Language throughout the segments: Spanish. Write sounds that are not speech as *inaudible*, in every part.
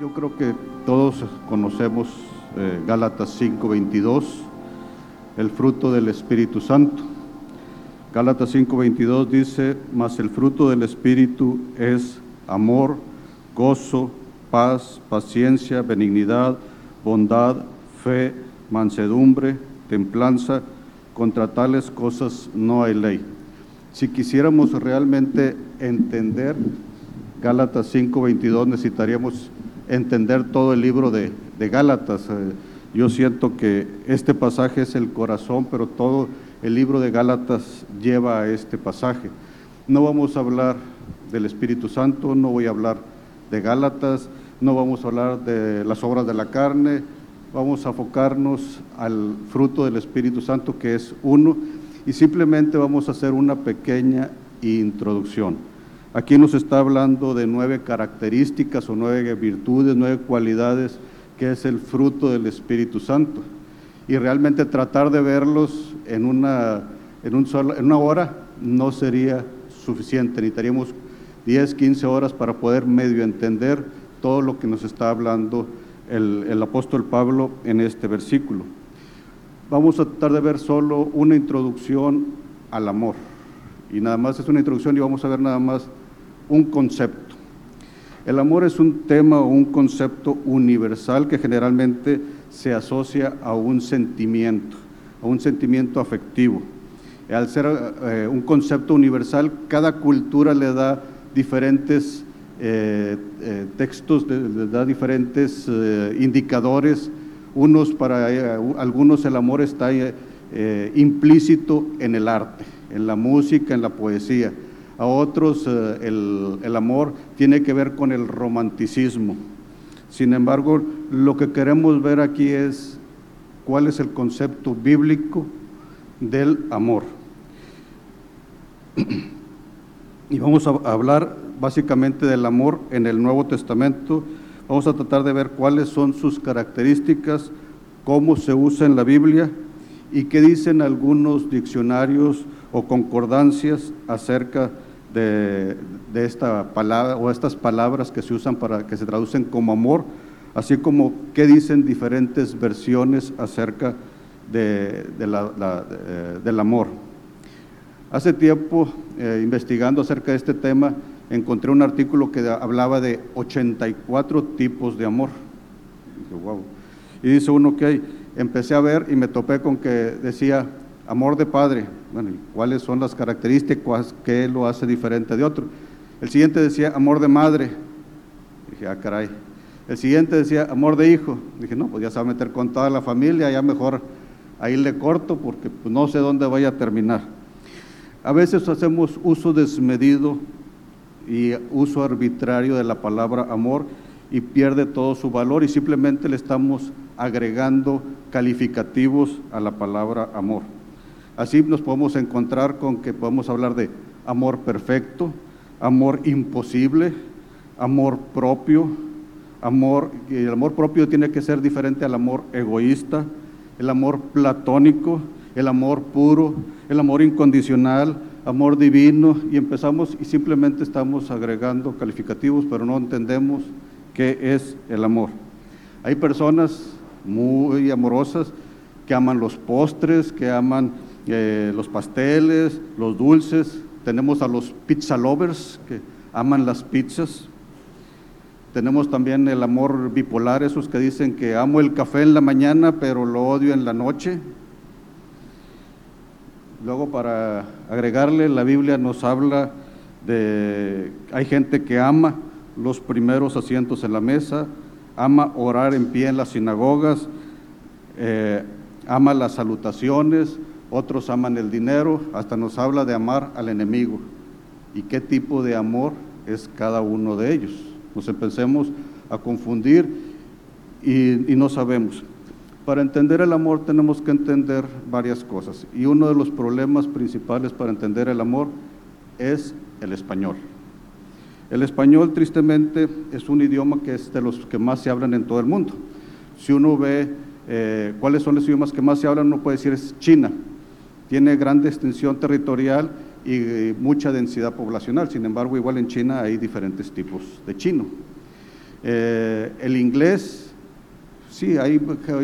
Yo creo que todos conocemos eh, Gálatas 5:22, el fruto del Espíritu Santo. Gálatas 5:22 dice, mas el fruto del Espíritu es amor, gozo, paz, paciencia, benignidad, bondad, fe, mansedumbre, templanza. Contra tales cosas no hay ley. Si quisiéramos realmente entender Gálatas 5:22, necesitaríamos entender todo el libro de, Gálatas. Eh, yo siento que este pasaje es el corazón, pero todo el libro de Gálatas lleva a este pasaje. No vamos a hablar del Espíritu Santo, no voy a hablar de Gálatas, no vamos a hablar de las obras de la carne, vamos a enfocarnos al fruto del Espíritu Santo que es uno y simplemente vamos a hacer una pequeña introducción. Aquí nos está hablando de nueve características o nueve virtudes, nueve cualidades que es el fruto del Espíritu Santo. Y realmente tratar de verlos en una, en un en una hora no sería suficiente. Necesitaríamos 10, 15 horas para poder medio entender todo lo que nos está hablando el, el apóstol Pablo en este versículo. Vamos a tratar de ver solo una introducción al amor. Y nada más es una introducción y vamos a ver nada más un concepto. El amor es un tema o un concepto universal que generalmente se asocia a un sentimiento, a un sentimiento afectivo. Al ser eh, un concepto universal, cada cultura le da diferentes eh, eh, textos, le da diferentes indicadores. Unos para algunos el amor está implícito en el arte, en la música, en la poesía a otros eh, el, amor tiene que ver con el romanticismo. Sin embargo, lo que queremos ver aquí es cuál es el concepto bíblico del amor. Y vamos a hablar básicamente del amor en el Nuevo Testamento. Vamos a tratar de ver cuáles son sus características, cómo se usa en la Biblia y qué dicen algunos diccionarios o concordancias acerca de de, esta palabra o estas palabras que se usan para que se traducen como amor, así como qué dicen diferentes versiones acerca de, del amor. Hace tiempo, eh, investigando acerca de este tema, encontré un artículo que hablaba de 84 tipos de amor. Y dice uno que empecé a ver y me topé con que decía amor de padre, bueno, ¿cuáles son las características que lo hace diferente de otro? El siguiente decía amor de madre. Dije, ah, caray. El siguiente decía amor de hijo. Dije, no, pues ya se va a meter con toda la familia, ya mejor ahí le corto porque pues, no sé dónde vaya a terminar. A veces hacemos uso desmedido y uso arbitrario de la palabra amor y pierde todo su valor y simplemente le estamos agregando calificativos a la palabra amor. Así nos podemos encontrar con que podemos hablar de amor perfecto, amor imposible, amor propio, amor, el amor propio tiene que ser diferente al amor egoísta, el amor platónico, el amor puro, el amor incondicional, amor divino, y empezamos y simplemente estamos agregando calificativos, pero no entendemos qué es el amor. Hay personas muy amorosas que aman los postres, que aman eh, los pasteles, los dulces. Tenemos a los pizza lovers que aman las pizzas. Tenemos también el amor bipolar, esos que dicen que amo el café en la mañana, pero lo odio en la noche. Luego, para agregarle, la Biblia nos habla de, hay gente que ama los primeros asientos en la mesa, ama orar en pie en las sinagogas, eh, ama las salutaciones, otros aman el dinero, hasta nos habla de amar al enemigo. ¿Y qué tipo de amor es cada uno de ellos? Nos empecemos a confundir y, no sabemos. Para entender el amor tenemos que entender varias cosas. Y uno de los problemas principales para entender el amor es el español. El español, tristemente, es un idioma que es de los que más se hablan en todo el mundo. Si uno ve eh, cuáles son los idiomas que más se hablan, uno puede decir es China, tiene gran extensión territorial y mucha densidad poblacional. Sin embargo, igual en China hay diferentes tipos de chino. Eh, el inglés, sí,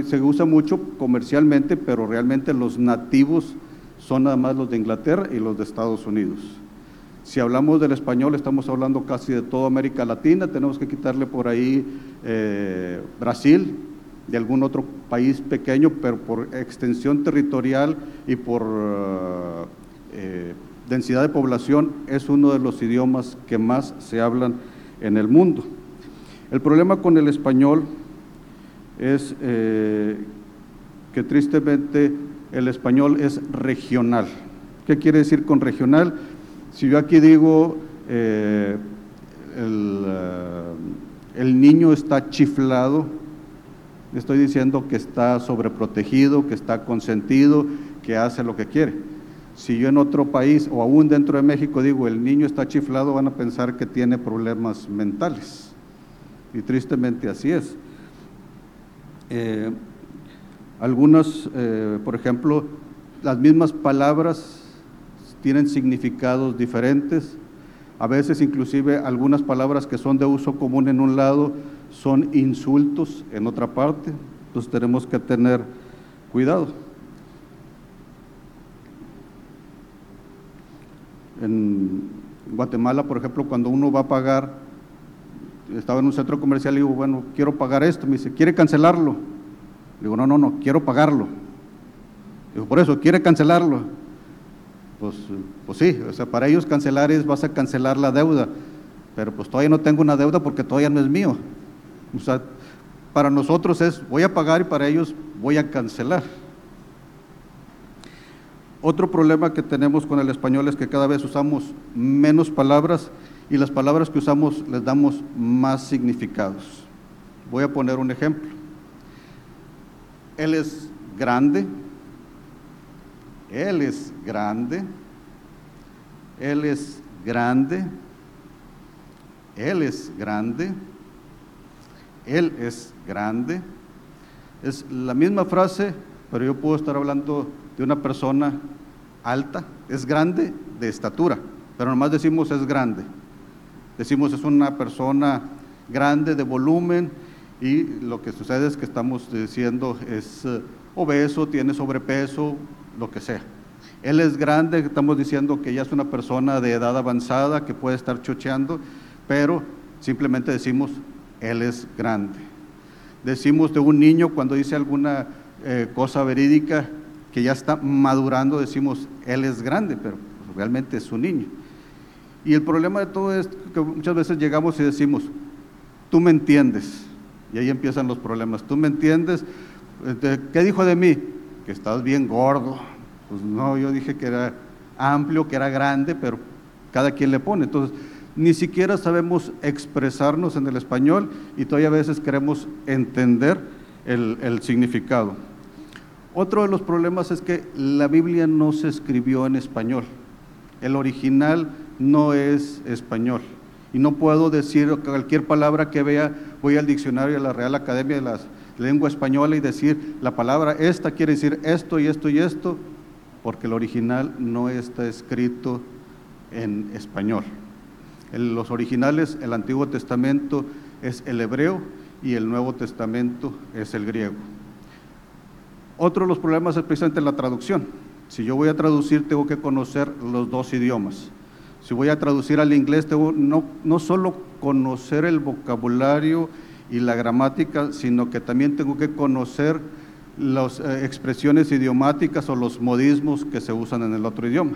se usa mucho comercialmente, pero realmente los nativos son nada más los de Inglaterra y los de Estados Unidos. Si hablamos del español, estamos hablando casi de toda América Latina, tenemos que quitarle por ahí eh, Brasil, de algún otro país pequeño, pero por extensión territorial y por eh, densidad de población es uno de los idiomas que más se hablan en el mundo. El problema con el español es eh, que tristemente el español es regional. ¿Qué quiere decir con regional? Si yo aquí digo eh, el niño está chiflado, estoy diciendo que está sobreprotegido, que está consentido, que hace lo que quiere. Si yo en otro país o aún dentro de México digo el niño está chiflado, van a pensar que tiene problemas mentales. Y tristemente así es. Eh, algunas, eh, por ejemplo, las mismas palabras tienen significados diferentes. A veces inclusive algunas palabras que son de uso común en un lado son insultos en otra parte, entonces tenemos que tener cuidado. En Guatemala, por ejemplo, cuando uno va a pagar, estaba en un centro comercial y digo, bueno, quiero pagar esto, me dice, ¿quiere cancelarlo? Digo, no, no, no, quiero pagarlo. Digo, por eso, ¿quiere cancelarlo? Pues, pues sí, o sea, para ellos cancelar es vas a cancelar la deuda, pero pues todavía no tengo una deuda porque todavía no es mío. O sea, para nosotros es voy a pagar y para ellos voy a cancelar. Otro problema que tenemos con el español es que cada vez usamos menos palabras y las palabras que usamos les damos más significados. Voy a poner un ejemplo. Él es grande. Él es grande. Él es grande. Él es grande. Él es grande. Es la misma frase, pero yo puedo estar hablando de una persona alta, es grande de estatura, pero nomás decimos es grande. Decimos es una persona grande de volumen y lo que sucede es que estamos diciendo es eh, obeso, tiene sobrepeso, lo que sea. Él es grande, estamos diciendo que ya es una persona de edad avanzada que puede estar chocheando, pero simplemente decimos él es grande. Decimos de un niño cuando dice alguna eh, cosa verídica que ya está madurando, decimos, Él es grande, pero realmente es un niño. Y el problema de todo es que muchas veces llegamos y decimos, tú me entiendes. Y ahí empiezan los problemas. Tú me entiendes. Este, ¿Qué dijo de mí? Que estás bien gordo. Pues no, yo dije que era amplio, que era grande, pero cada quien le pone. Entonces, ni siquiera sabemos expresarnos en el español y todavía a veces queremos entender el, significado. Otro de los problemas es que la Biblia no se escribió en español. El original no es español. Y no puedo decir cualquier palabra que vea, voy al diccionario de la Real Academia de la Lengua Española y decir la palabra esta quiere decir esto y esto y esto, porque el original no está escrito en español los originales, el Antiguo Testamento es el hebreo y el Nuevo Testamento es el griego. Otro de los problemas es precisamente la traducción. Si yo voy a traducir, tengo que conocer los dos idiomas. Si voy a traducir al inglés, tengo no, no solo conocer el vocabulario y la gramática, sino que también tengo que conocer las eh, expresiones idiomáticas o los modismos que se usan en el otro idioma.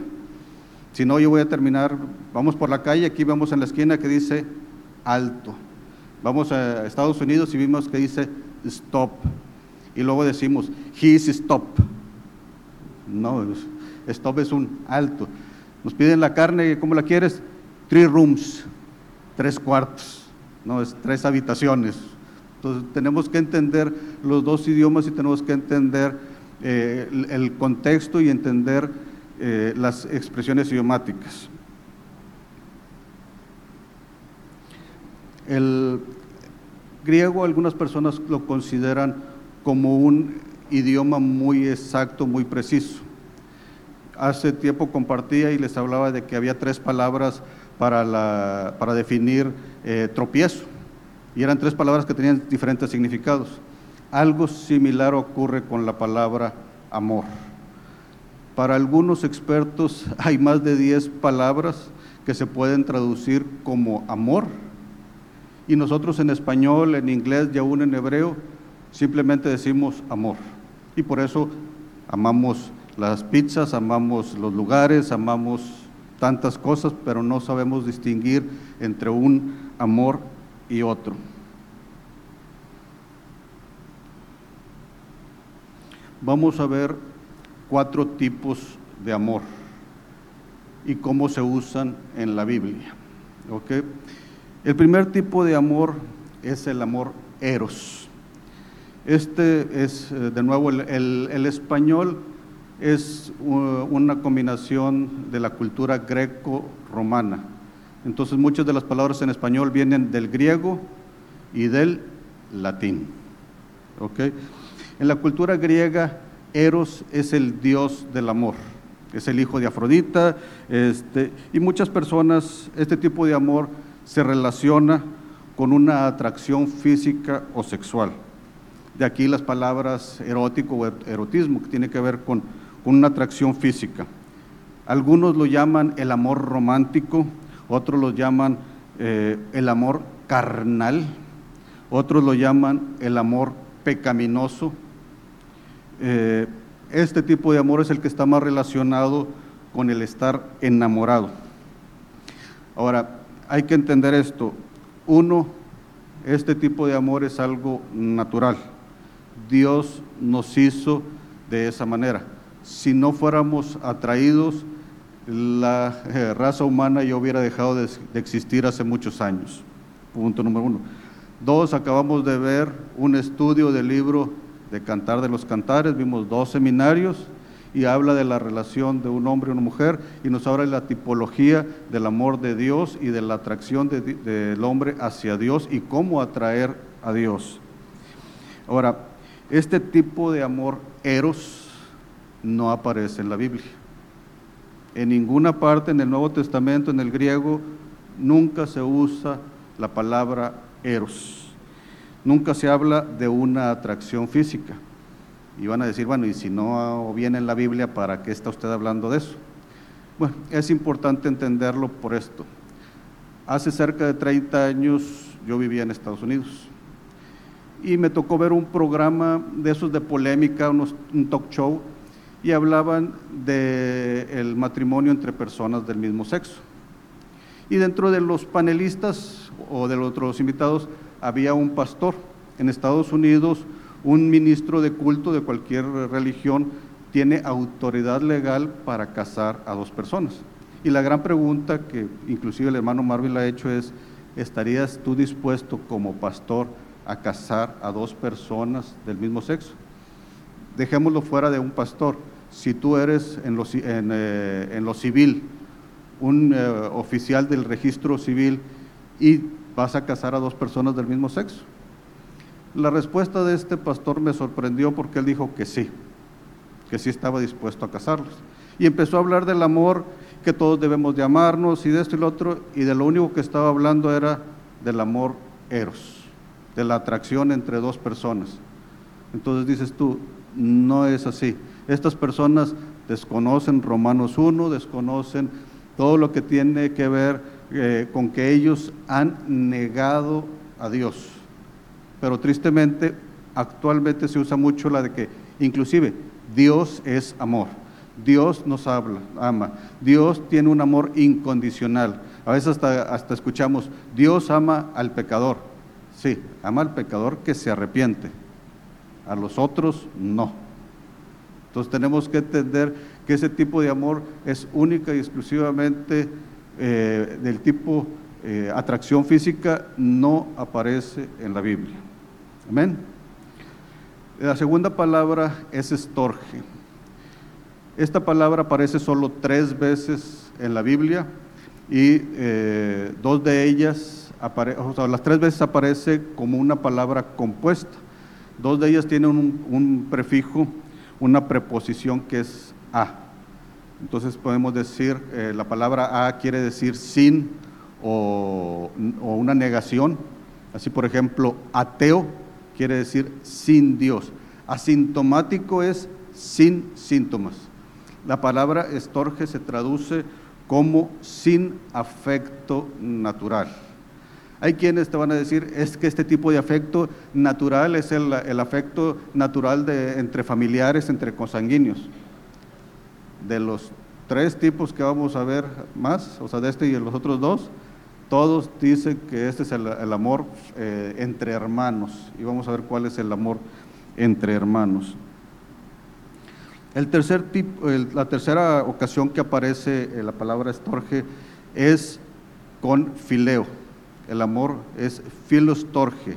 Si no, yo voy a terminar, vamos por la calle, aquí vemos en la esquina que dice alto. Vamos a Estados Unidos y vimos que dice stop. Y luego decimos, he's stop. No, stop es un alto. Nos piden la carne, ¿cómo la quieres? Three rooms, tres cuartos, no, es tres habitaciones. Entonces tenemos que entender los dos idiomas y tenemos que entender eh, el contexto y entender eh, las expresiones idiomáticas. El griego algunas personas lo consideran como un idioma muy exacto, muy preciso. Hace tiempo compartía y les hablaba de que había tres palabras para, la, para definir eh, tropiezo. Y eran tres palabras que tenían diferentes significados. Algo similar ocurre con la palabra amor. Para algunos expertos *laughs* hay más de 10 palabras que se pueden traducir como amor. Y nosotros en español, en inglés y aún en hebreo, simplemente decimos amor. Y por eso amamos las pizzas, amamos los lugares, amamos tantas cosas, pero no sabemos distinguir entre un amor y otro. Vamos a ver cuatro tipos de amor y cómo se usan en la Biblia. El primer tipo de amor es el amor eros. Este es, eh, de nuevo, el, español es una combinación de la cultura greco-romana. Entonces muchas de las palabras en español vienen del griego y del latín. En la cultura griega, Eros es el dios del amor, es el hijo de Afrodita, este, y muchas personas, este tipo de amor se relaciona con una atracción física o sexual. De aquí las palabras erótico o erotismo, que tiene que ver con, una atracción física. Algunos lo llaman el amor romántico, otros lo llaman eh, el amor carnal, otros lo llaman el amor pecaminoso. Eh, este tipo de amor es el que está más relacionado con el estar enamorado. Ahora, hay que entender esto. Uno, este tipo de amor es algo natural. Dios nos hizo de esa manera. Si no fuéramos atraídos, la eh, raza humana ya hubiera dejado de, existir hace muchos años. Punto número uno. Dos, acabamos de ver un estudio del libro de Cantar de los Cantares, vimos dos seminarios y habla de la relación de un hombre y una mujer y nos habla de la tipología del amor de Dios y de la atracción del hombre hacia Dios y cómo atraer a Dios. Ahora, este tipo de amor eros no aparece en la Biblia. En ninguna parte en el Nuevo Testamento, en el griego, nunca se usa la palabra eros. Nunca se habla de una atracción física. Y van a decir, bueno, y si no viene en la Biblia, ¿para qué está usted hablando de eso? Bueno, es importante entenderlo por esto. Hace cerca de 30 años yo vivía en Estados Unidos y me tocó ver un programa de esos de polémica, un talk show, y hablaban del matrimonio entre personas del mismo sexo. Y dentro de los panelistas o de los otros invitados había un pastor. En Estados Unidos, un ministro de culto de cualquier religión tiene autoridad legal para casar a dos personas. Y la gran pregunta que inclusive el hermano Marvin la ha hecho es, ¿estarías tú dispuesto como pastor a casar a dos personas del mismo sexo. Dejémoslo fuera de un pastor. Si tú eres en lo, eh, civil, un eh, oficial del registro civil y vas a casar a dos personas del mismo sexo. La respuesta de este pastor me sorprendió porque él dijo que sí, que sí estaba dispuesto a casarlos. Y empezó a hablar del amor, que todos debemos de amarnos y de esto y lo otro, y de lo único que estaba hablando era del amor eros de la atracción entre dos personas. Entonces dices tú, no es así. Estas personas desconocen Romanos 1, desconocen todo lo que tiene que ver eh, con que ellos han negado a Dios. Pero tristemente, actualmente se usa mucho la de que inclusive Dios es amor. Dios nos habla, ama. Dios tiene un amor incondicional. A veces hasta, hasta escuchamos, Dios ama al pecador. Sí, ama al pecador que se arrepiente, a los otros no. Entonces tenemos que entender que ese tipo de amor es única y exclusivamente eh, del tipo eh, atracción física, no aparece en la Biblia. Amén. La segunda palabra es estorge. Esta palabra aparece solo tres veces en la Biblia y eh, dos de ellas las tres veces aparece como una palabra compuesta. Dos de ellas tienen un, prefijo, una preposición que es a. Entonces podemos decir, eh, la palabra a quiere decir sin o, una negación, Así, por ejemplo, ateo quiere decir sin Dios. Asintomático es sin síntomas. La palabra estorge se traduce como sin afecto natural. Hay quienes te van a decir, es que este tipo de afecto natural es el, afecto natural de, entre familiares, entre consanguíneos. De los tres tipos que vamos a ver más, o sea, de este y de los otros dos, todos dicen que este es el, amor eh, entre hermanos. Y vamos a ver cuál es el amor entre hermanos. El tercer tipo, la tercera ocasión que aparece en la palabra estorge es con fileo. El amor es filostorge.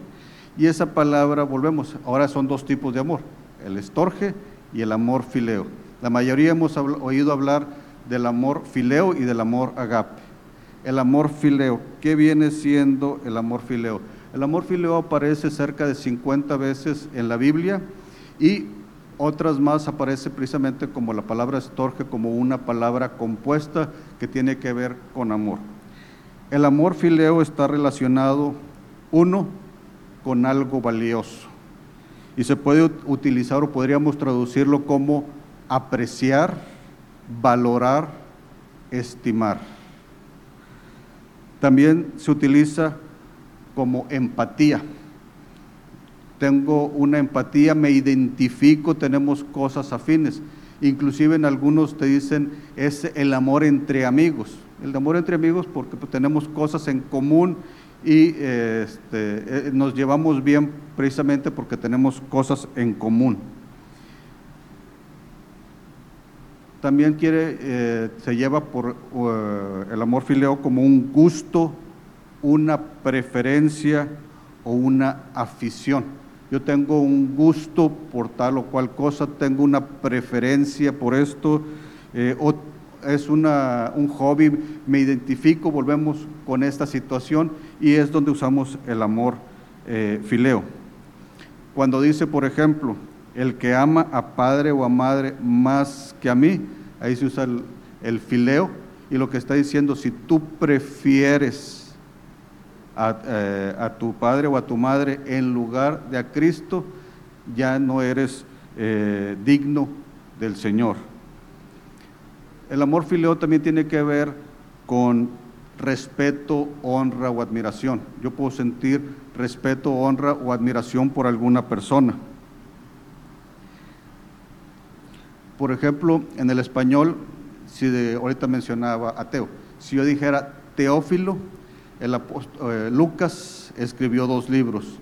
Y esa palabra, volvemos, ahora son dos tipos de amor, el estorge y el amor fileo. La mayoría hemos oído hablar del amor fileo y del amor agape. El amor fileo, ¿qué viene siendo el amor fileo? El amor fileo aparece cerca de 50 veces en la Biblia y otras más aparece precisamente como la palabra estorge, como una palabra compuesta que tiene que ver con amor. El amor fileo está relacionado, uno, con algo valioso. Y se puede utilizar o podríamos traducirlo como apreciar, valorar, estimar. También se utiliza como empatía. Tengo una empatía, me identifico, tenemos cosas afines. Inclusive en algunos te dicen es el amor entre amigos el amor entre amigos porque pues, tenemos cosas en común y este, eh, nos llevamos bien precisamente porque tenemos cosas en común. También quiere, eh, se lleva por eh, el amor fileo como un gusto, una preferencia o una afición. Yo tengo un gusto por tal o cual cosa, tengo una preferencia por esto, o es una, un hobby, me identifico, volvemos con esta situación y es donde usamos el amor eh, fileo. Cuando dice, por ejemplo, el que ama a padre o a madre más que a mí, ahí se usa el, fileo y lo que está diciendo, si tú prefieres a, eh, tu padre o a tu madre en lugar de a Cristo, ya no eres eh, digno del Señor. El amor fileo también tiene que ver con respeto, honra o admiración. Yo puedo sentir respeto, honra o admiración por alguna persona. Por ejemplo, en el español, si ahorita mencionaba ateo, si yo dijera Teófilo, el eh, Lucas escribió dos libros.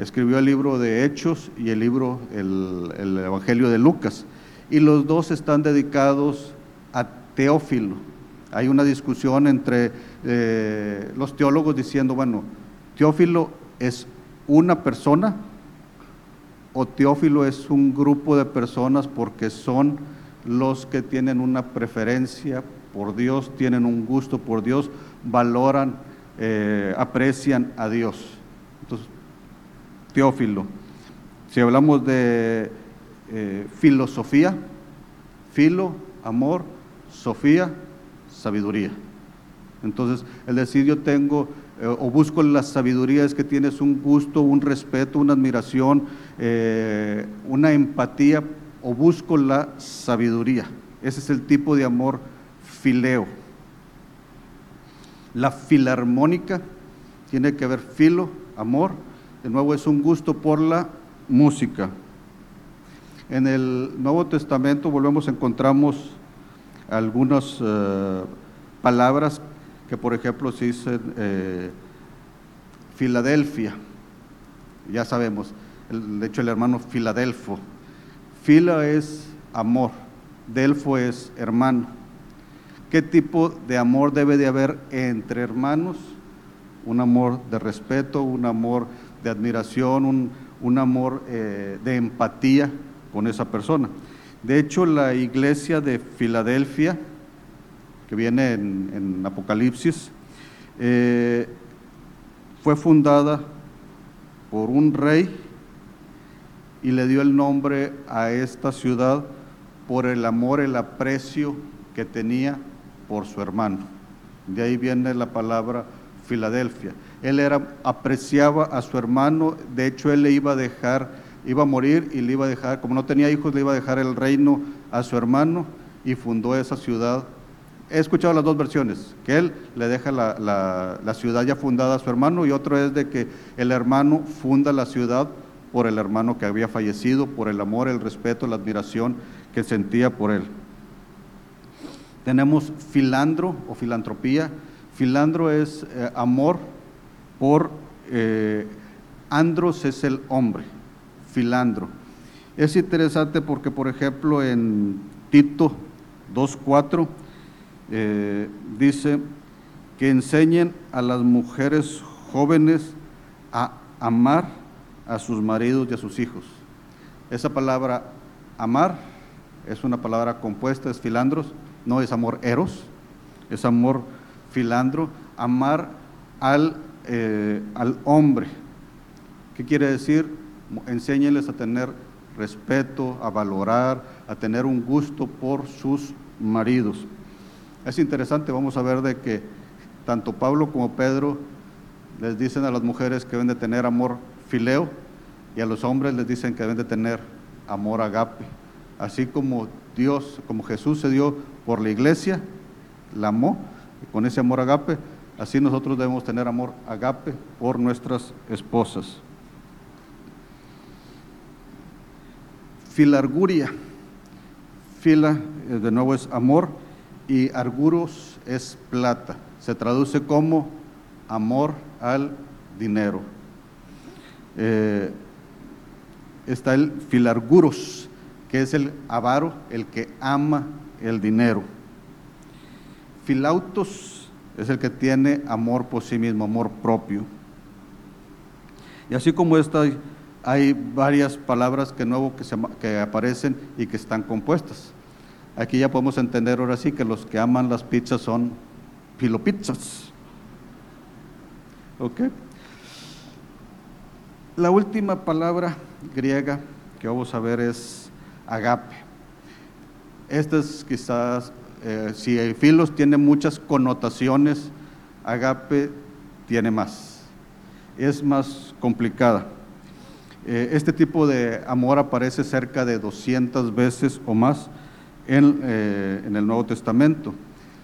Escribió el libro de Hechos y el libro, el, el Evangelio de Lucas. Y los dos están dedicados a Teófilo. Hay una discusión entre eh, los teólogos diciendo, bueno, Teófilo es una persona o Teófilo es un grupo de personas porque son los que tienen una preferencia por Dios, tienen un gusto por Dios, valoran, eh, aprecian a Dios. Entonces, Teófilo. Si hablamos de eh, filosofía, filo, amor, Sofía, sabiduría. Entonces, el decir yo tengo eh, o busco la sabiduría es que tienes un gusto, un respeto, una admiración, eh, una empatía o busco la sabiduría. Ese es el tipo de amor fileo. La filarmónica tiene que ver filo, amor, de nuevo es un gusto por la música. En el Nuevo Testamento volvemos, encontramos algunas eh, palabras que, por ejemplo, se dicen eh, Filadelfia, ya sabemos, de hecho el hermano Filadelfo. Fila es amor, Delfo es hermano. ¿Qué tipo de amor debe de haber entre hermanos? Un amor de respeto, un amor de admiración, un, amor eh, de empatía con esa persona. De hecho, la iglesia de Filadelfia, que viene en, Apocalipsis, eh, fue fundada por un rey y le dio el nombre a esta ciudad por el amor, el aprecio que tenía por su hermano. De ahí viene la palabra Filadelfia. Él era, apreciaba a su hermano, de hecho él le iba a dejar, iba a morir y le iba a dejar, como no tenía hijos, le iba a dejar el reino a su hermano y fundó esa ciudad. He escuchado las dos versiones, que él le deja la, la ciudad ya fundada a su hermano y otro es de que el hermano funda la ciudad por el hermano que había fallecido, por el amor, el respeto, la admiración que sentía por él. Tenemos filandro o filantropía. Filandro es eh, amor por eh, andros es el hombre, filandro. Es interesante porque, por ejemplo, en Tito 2.4 eh, dice que enseñen a las mujeres jóvenes a amar a sus maridos y a sus hijos. Esa palabra amar es una palabra compuesta, es filandros, no es amor eros, es amor filandro, amar al, eh, al hombre. ¿Qué quiere decir? Enséñenles a tener respeto, a valorar, a tener un gusto por sus maridos. Es interesante, vamos a ver de que tanto Pablo como Pedro les dicen a las mujeres que deben de tener amor fileo y a los hombres les dicen que deben de tener amor agape. Así como Dios, como Jesús se dio por la iglesia, la amó, con ese amor agape, así nosotros debemos tener amor agape por nuestras esposas. Filarguria, fila eh, de nuevo es amor y arguros es plata. Se traduce como amor al dinero. Eh, está el filarguros, que es el avaro, el que ama el dinero. Filautos es el que tiene amor por sí mismo, amor propio. Y así como esta, hay varias palabras que nuevo que, se, que aparecen y que están compuestas. Aquí ya podemos entender ahora sí que los que aman las pizzas son filopizzas. ¿Ok? La última palabra griega que vamos a ver es agape. Esta es quizás, eh, si el filos tiene muchas connotaciones, agape tiene más. Es más complicada. Eh, este tipo de amor aparece cerca de 200 veces o más eh, en el Nuevo Testamento.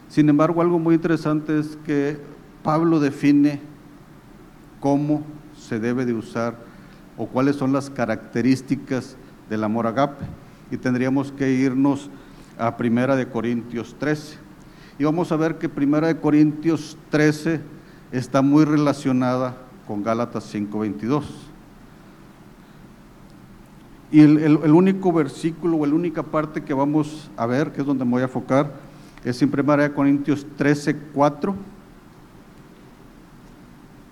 Sin embargo, algo muy interesante es que Pablo define cómo se debe de usar o cuáles son las características del amor agape. Y tendríamos que irnos a Primera de Corintios 13. Y vamos a ver que Primera de Corintios 13 está muy relacionada con Gálatas 5:22. Y el, el, único versículo o la única parte que vamos a ver, que es donde me voy a enfocar, es en Primera de Corintios 13, 4.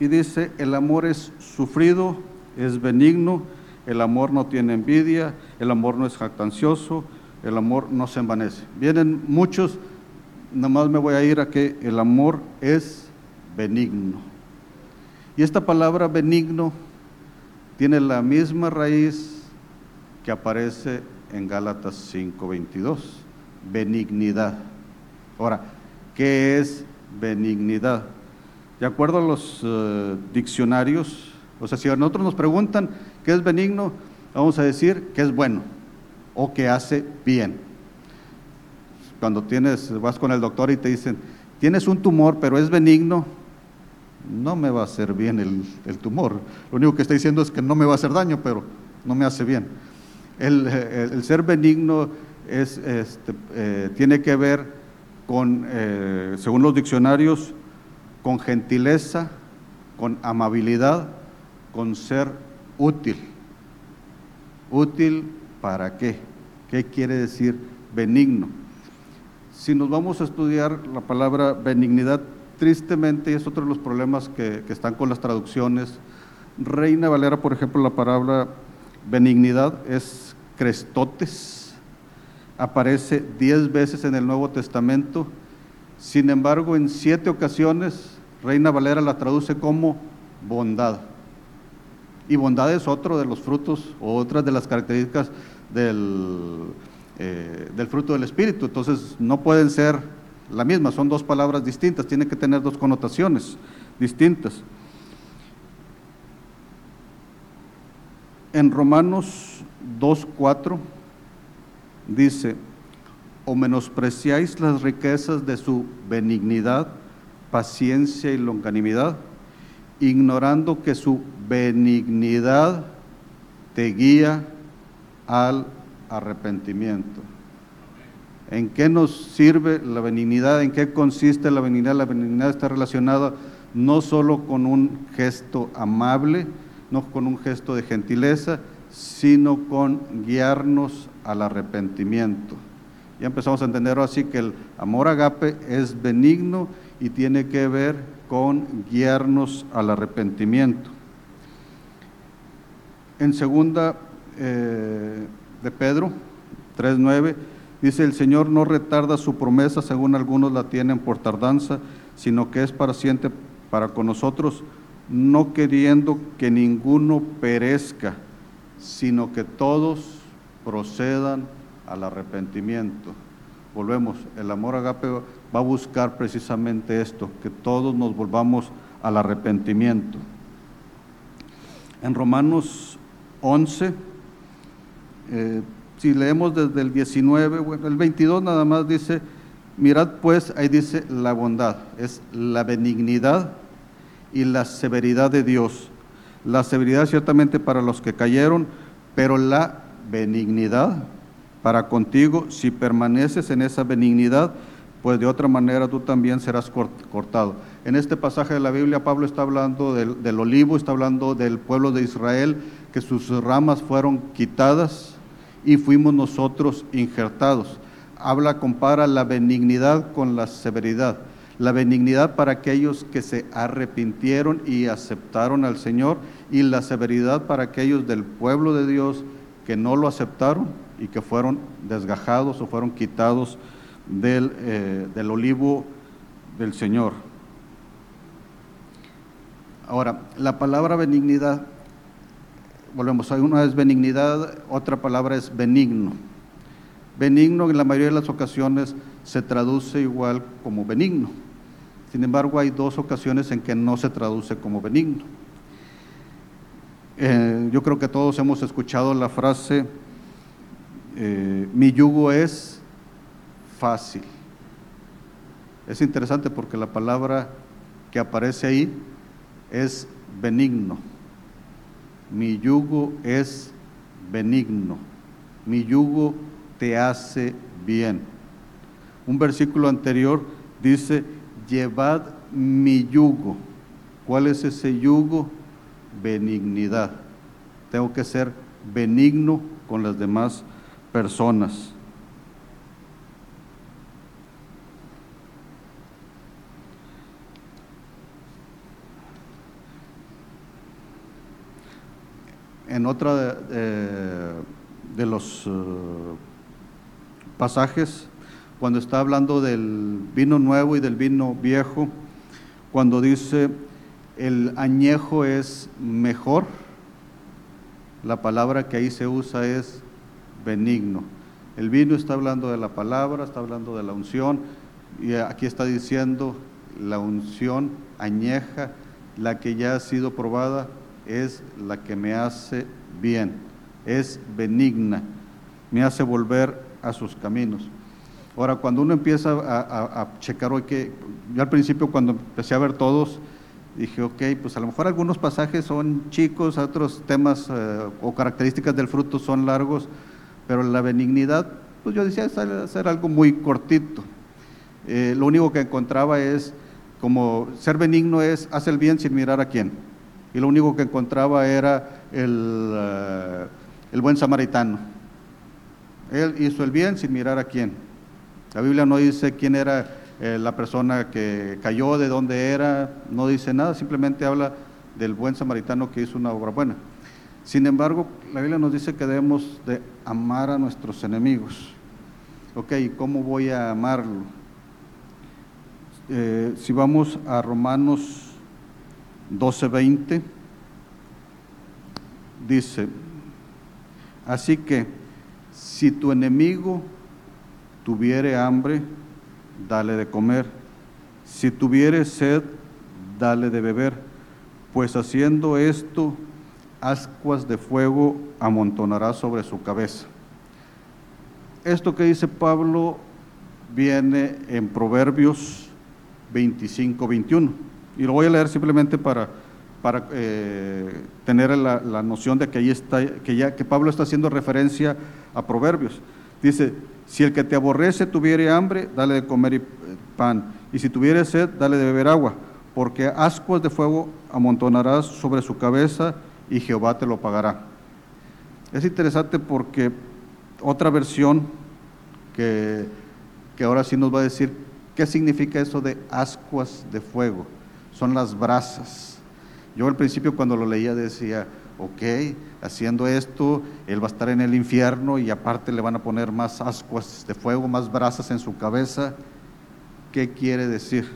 Y dice, el amor es sufrido, es benigno, el amor no tiene envidia, el amor no es jactancioso, el amor no se envanece. Vienen muchos, nada más me voy a ir a que el amor es benigno. Y esta palabra benigno tiene la misma raíz que aparece en Gálatas 5:22, benignidad. Ahora, ¿qué es benignidad? De acuerdo a los uh, diccionarios, o sea, si a nosotros nos preguntan qué es benigno, vamos a decir que es bueno o que hace bien. Cuando tienes, vas con el doctor y te dicen, tienes un tumor, pero es benigno, no me va a hacer bien el, tumor. Lo único que está diciendo es que no me va a hacer daño, pero no me hace bien. El, ser benigno es, este, eh, tiene que ver con, eh, según los diccionarios, con gentileza, con amabilidad, con ser útil. ¿Útil para qué? ¿Qué quiere decir benigno? Si nos vamos a estudiar la palabra benignidad, tristemente, es otro de los problemas que, que están con las traducciones, Reina Valera, por ejemplo, la palabra benignidad es crestotes, aparece diez veces en el Nuevo Testamento, sin embargo, en siete ocasiones, Reina Valera la traduce como bondad. Y bondad es otro de los frutos, o otra de las características del, eh, del fruto del Espíritu. Entonces, no pueden ser la misma, son dos palabras distintas, tienen que tener dos connotaciones distintas. En Romanos 2.4 dice, o menospreciáis las riquezas de su benignidad, paciencia y longanimidad, ignorando que su benignidad te guía al arrepentimiento. ¿En qué nos sirve la benignidad? ¿En qué consiste la benignidad? La benignidad está relacionada no solo con un gesto amable, no con un gesto de gentileza, sino con guiarnos al arrepentimiento. Ya empezamos a entender así que el amor agape es benigno y tiene que ver con guiarnos al arrepentimiento. En segunda eh, de Pedro 3.9 dice, el Señor no retarda su promesa según algunos la tienen por tardanza, sino que es siempre para con nosotros, no queriendo que ninguno perezca, sino que todos procedan al arrepentimiento. Volvemos, el amor agape va a buscar precisamente esto, que todos nos volvamos al arrepentimiento. En Romanos 11, eh, si leemos desde el 19, bueno, el 22 nada más dice, mirad pues, ahí dice la bondad, es la benignidad y la severidad de Dios. La severidad ciertamente para los que cayeron, pero la benignidad para contigo, si permaneces en esa benignidad, pues de otra manera tú también serás cortado. En este pasaje de la Biblia Pablo está hablando del, olivo, está hablando del pueblo de Israel, que sus ramas fueron quitadas y fuimos nosotros injertados. Habla, compara la benignidad con la severidad. La benignidad para aquellos que se arrepintieron y aceptaron al Señor y la severidad para aquellos del pueblo de Dios que no lo aceptaron y que fueron desgajados o fueron quitados del, eh, del olivo del Señor. Ahora, la palabra benignidad, volvemos, una es benignidad, otra palabra es benigno. Benigno en la mayoría de las ocasiones se traduce igual como benigno. Sin embargo, hay dos ocasiones en que no se traduce como benigno. Eh, yo creo que todos hemos escuchado la frase, eh, mi yugo es fácil. Es interesante porque la palabra que aparece ahí es benigno. Mi yugo es benigno. Mi yugo te hace bien. Un versículo anterior dice, llevad mi yugo. ¿Cuál es ese yugo? Benignidad. Tengo que ser benigno con las demás personas. En otra de, los eh, pasajes, cuando está hablando del vino nuevo y del vino viejo, cuando dice el añejo es mejor, la palabra que ahí se usa es benigno. El vino está hablando de la palabra, está hablando de la unción, y aquí está diciendo la unción añeja, la que ya ha sido probada, es la que me hace bien, es benigna, me hace volver a sus caminos. Ahora, cuando uno empieza a, checar hoy que, yo al principio cuando empecé a ver todos, dije, ok, pues a lo mejor algunos pasajes son chicos, otros temas eh, o características del fruto son largos, pero la benignidad, pues yo decía, ser algo muy cortito. Eh, lo único que encontraba es, como ser benigno es hacer el bien sin mirar a quién y lo único que encontraba era el, eh, el buen samaritano. Él hizo el bien sin mirar a quién. La Biblia no dice quién era eh, la persona que cayó, de dónde era, no dice nada, simplemente habla del buen samaritano que hizo una obra buena. Sin embargo, la Biblia nos dice que debemos de amar a nuestros enemigos. Ok, ¿cómo voy a amarlo? Eh, si vamos a Romanos 12:20 dice, así que si tu enemigo tuviere hambre, dale de comer, si tuviere sed, dale de beber, pues haciendo esto ascuas de fuego amontonará sobre su cabeza. Esto que dice Pablo viene en Proverbios 25, 21. Y lo voy a leer simplemente para, para eh, tener la, la, noción de que ahí está, que ya que Pablo está haciendo referencia a Proverbios. Dice, si el que te aborrece tuviere hambre, dale de comer eh, pan, y si tuviere sed, dale de beber agua, porque ascuas de fuego amontonarás sobre su cabeza y Jehová te lo pagará. Es interesante porque otra versión que, que ahora sí nos va a decir qué significa eso de ascuas de fuego. Son las brasas. Yo al principio cuando lo leía decía, ok, haciendo esto, él va a estar en el infierno y aparte le van a poner más ascuas de fuego, más brasas en su cabeza. ¿Qué quiere decir?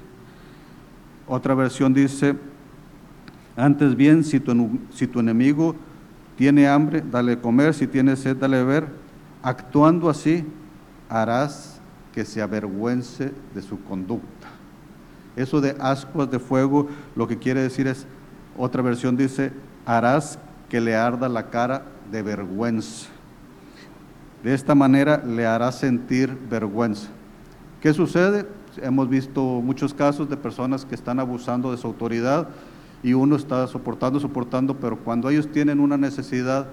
Otra versión dice, antes bien, si tu, enemigo tiene hambre, dale comer, si tiene sed, dale de beber. Actuando así, harás que se avergüence de su conducta. Eso de ascuas de fuego, lo que quiere decir es, otra versión dice, harás que le arda la cara de vergüenza. De esta manera le hará sentir vergüenza. ¿Qué sucede? Hemos visto muchos casos de personas que están abusando de su autoridad y uno está soportando, soportando, pero cuando ellos tienen una necesidad,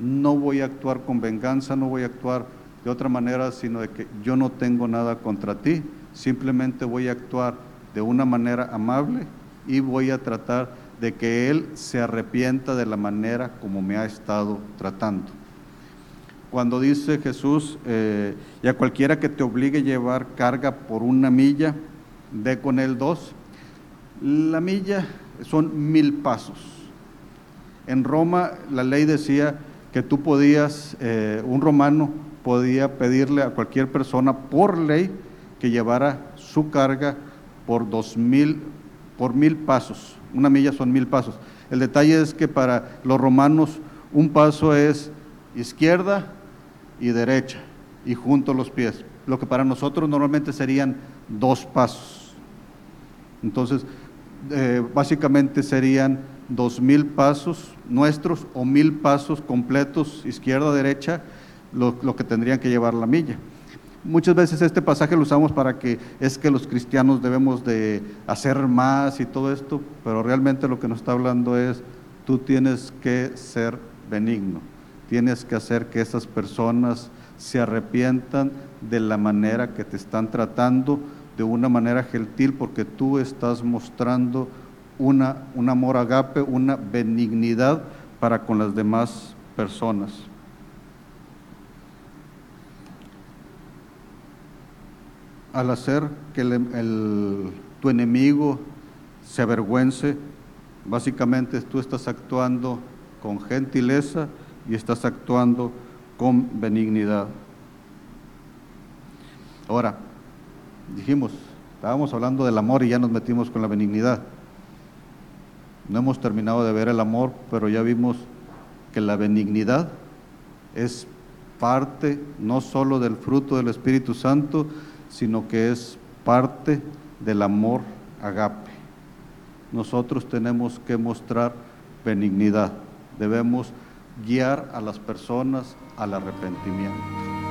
no voy a actuar con venganza, no voy a actuar de otra manera, sino de que yo no tengo nada contra ti, simplemente voy a actuar de una manera amable y voy a tratar de que Él se arrepienta de la manera como me ha estado tratando. Cuando dice Jesús, eh, y a cualquiera que te obligue a llevar carga por una milla, ve con él dos. La milla son mil pasos. En Roma la ley decía que tú podías, eh, un romano podía pedirle a cualquier persona por ley que llevara su carga por dos mil, por mil pasos una milla son mil pasos. El detalle es que para los romanos un paso es izquierda y derecha y junto los pies, lo que para nosotros normalmente serían dos pasos. Entonces, eh, básicamente serían dos mil pasos nuestros o mil pasos completos izquierda-derecha, lo que tendrían que llevar la milla. Muchas veces este pasaje lo usamos para que es que los cristianos debemos de hacer más y todo esto, pero realmente lo que nos está hablando es, tú tienes que ser benigno, tienes que hacer que esas personas se arrepientan de la manera que te están tratando, de una manera gentil, porque tú estás mostrando una, un amor agape, una benignidad para con las demás personas. Al hacer que tu enemigo se avergüence, básicamente tú estás actuando con gentileza y estás actuando con benignidad. Ahora, dijimos, estábamos hablando del amor y ya nos metimos con la benignidad. No hemos terminado de ver el amor, pero ya vimos que la benignidad es parte no solo del fruto del Espíritu Santo, sino que es parte del amor agape. Nosotros tenemos que mostrar benignidad, debemos guiar a las personas al arrepentimiento.